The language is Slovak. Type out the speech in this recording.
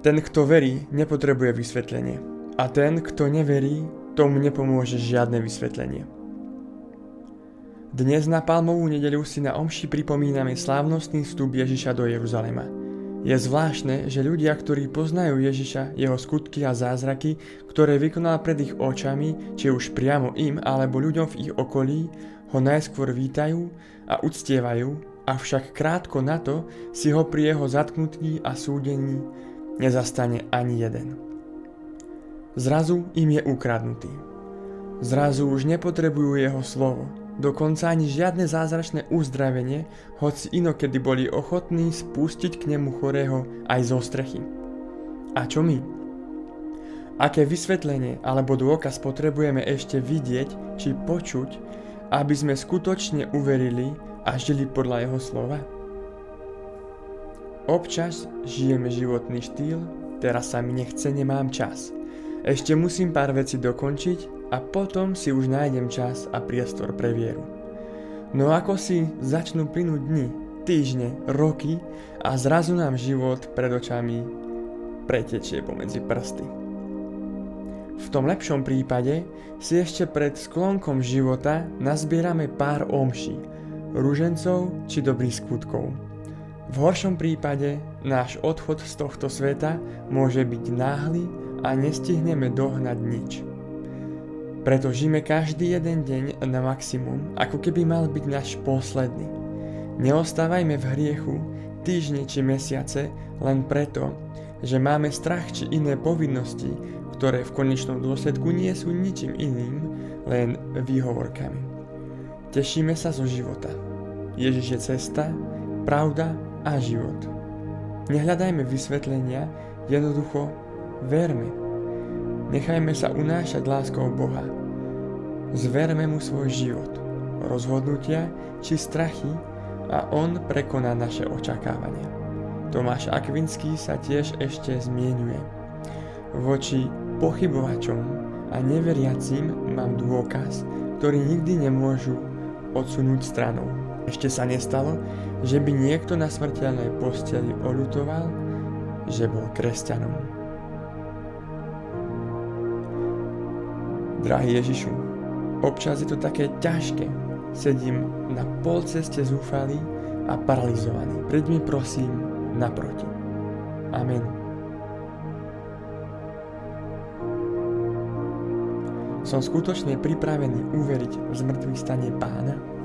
Ten, kto verí, nepotrebuje vysvetlenie. A ten, kto neverí, tomu nepomôže žiadne vysvetlenie. Dnes na Palmovú nedeľu si na omši pripomíname slávnostný vstup Ježiša do Jeruzalema. Je zvláštne, že ľudia, ktorí poznajú Ježiša, jeho skutky a zázraky, ktoré vykonal pred ich očami, či už priamo im alebo ľuďom v ich okolí, ho najskôr vítajú a uctievajú, avšak krátko na to si ho pri jeho zatknutí a súdení nezastane ani jeden. Zrazu im je ukradnutý. Zrazu už nepotrebujú jeho slovo, dokonca ani žiadne zázračné uzdravenie, hoci inokedy boli ochotní spustiť k nemu chorého aj zo strechy. A čo my? Aké vysvetlenie alebo dôkaz potrebujeme ešte vidieť či počuť, aby sme skutočne uverili a žili podľa jeho slova? Občas žijeme životný štýl, teraz sa mi nechce, nemám čas. Ešte musím pár veci dokončiť a potom si už nájdem čas a priestor pre vieru. No ako si začnú plynúť dni, týždne, roky a zrazu nám život pred očami pretečie pomedzi prsty. V tom lepšom prípade si ešte pred sklonkom života nazbierame pár omší, ružencov či dobrých skutkov – v horšom prípade náš odchod z tohto sveta môže byť náhly a nestihneme dohnať nič. Preto žijeme každý jeden deň na maximum, ako keby mal byť náš posledný. Neostávajme v hriechu týždne či mesiace len preto, že máme strach či iné povinnosti, ktoré v konečnom dôsledku nie sú ničím iným, len výhovorkami. Tešíme sa zo života. Ježiš je cesta, pravda a život. Nehľadajme vysvetlenia, jednoducho verme. Nechajme sa unášať láskou Boha. Zverme mu svoj život, rozhodnutia či strachy a on prekoná naše očakávania. Tomáš Akvinský sa tiež ešte zmienuje. Voči pochybovačom a neveriacim mám dôkaz, ktorý nikdy nemôžu odsunúť stranou. Ešte sa nestalo, že by niekto na smrteľnej posteli oľutoval, že bol kresťanom. Drahý Ježišu, občas je to také ťažké. Sedím na pol ceste zúfalý a paralizovaný. Preď mi prosím naproti. Amen. Som skutočne pripravený uveriť v zmrtvý stane pána?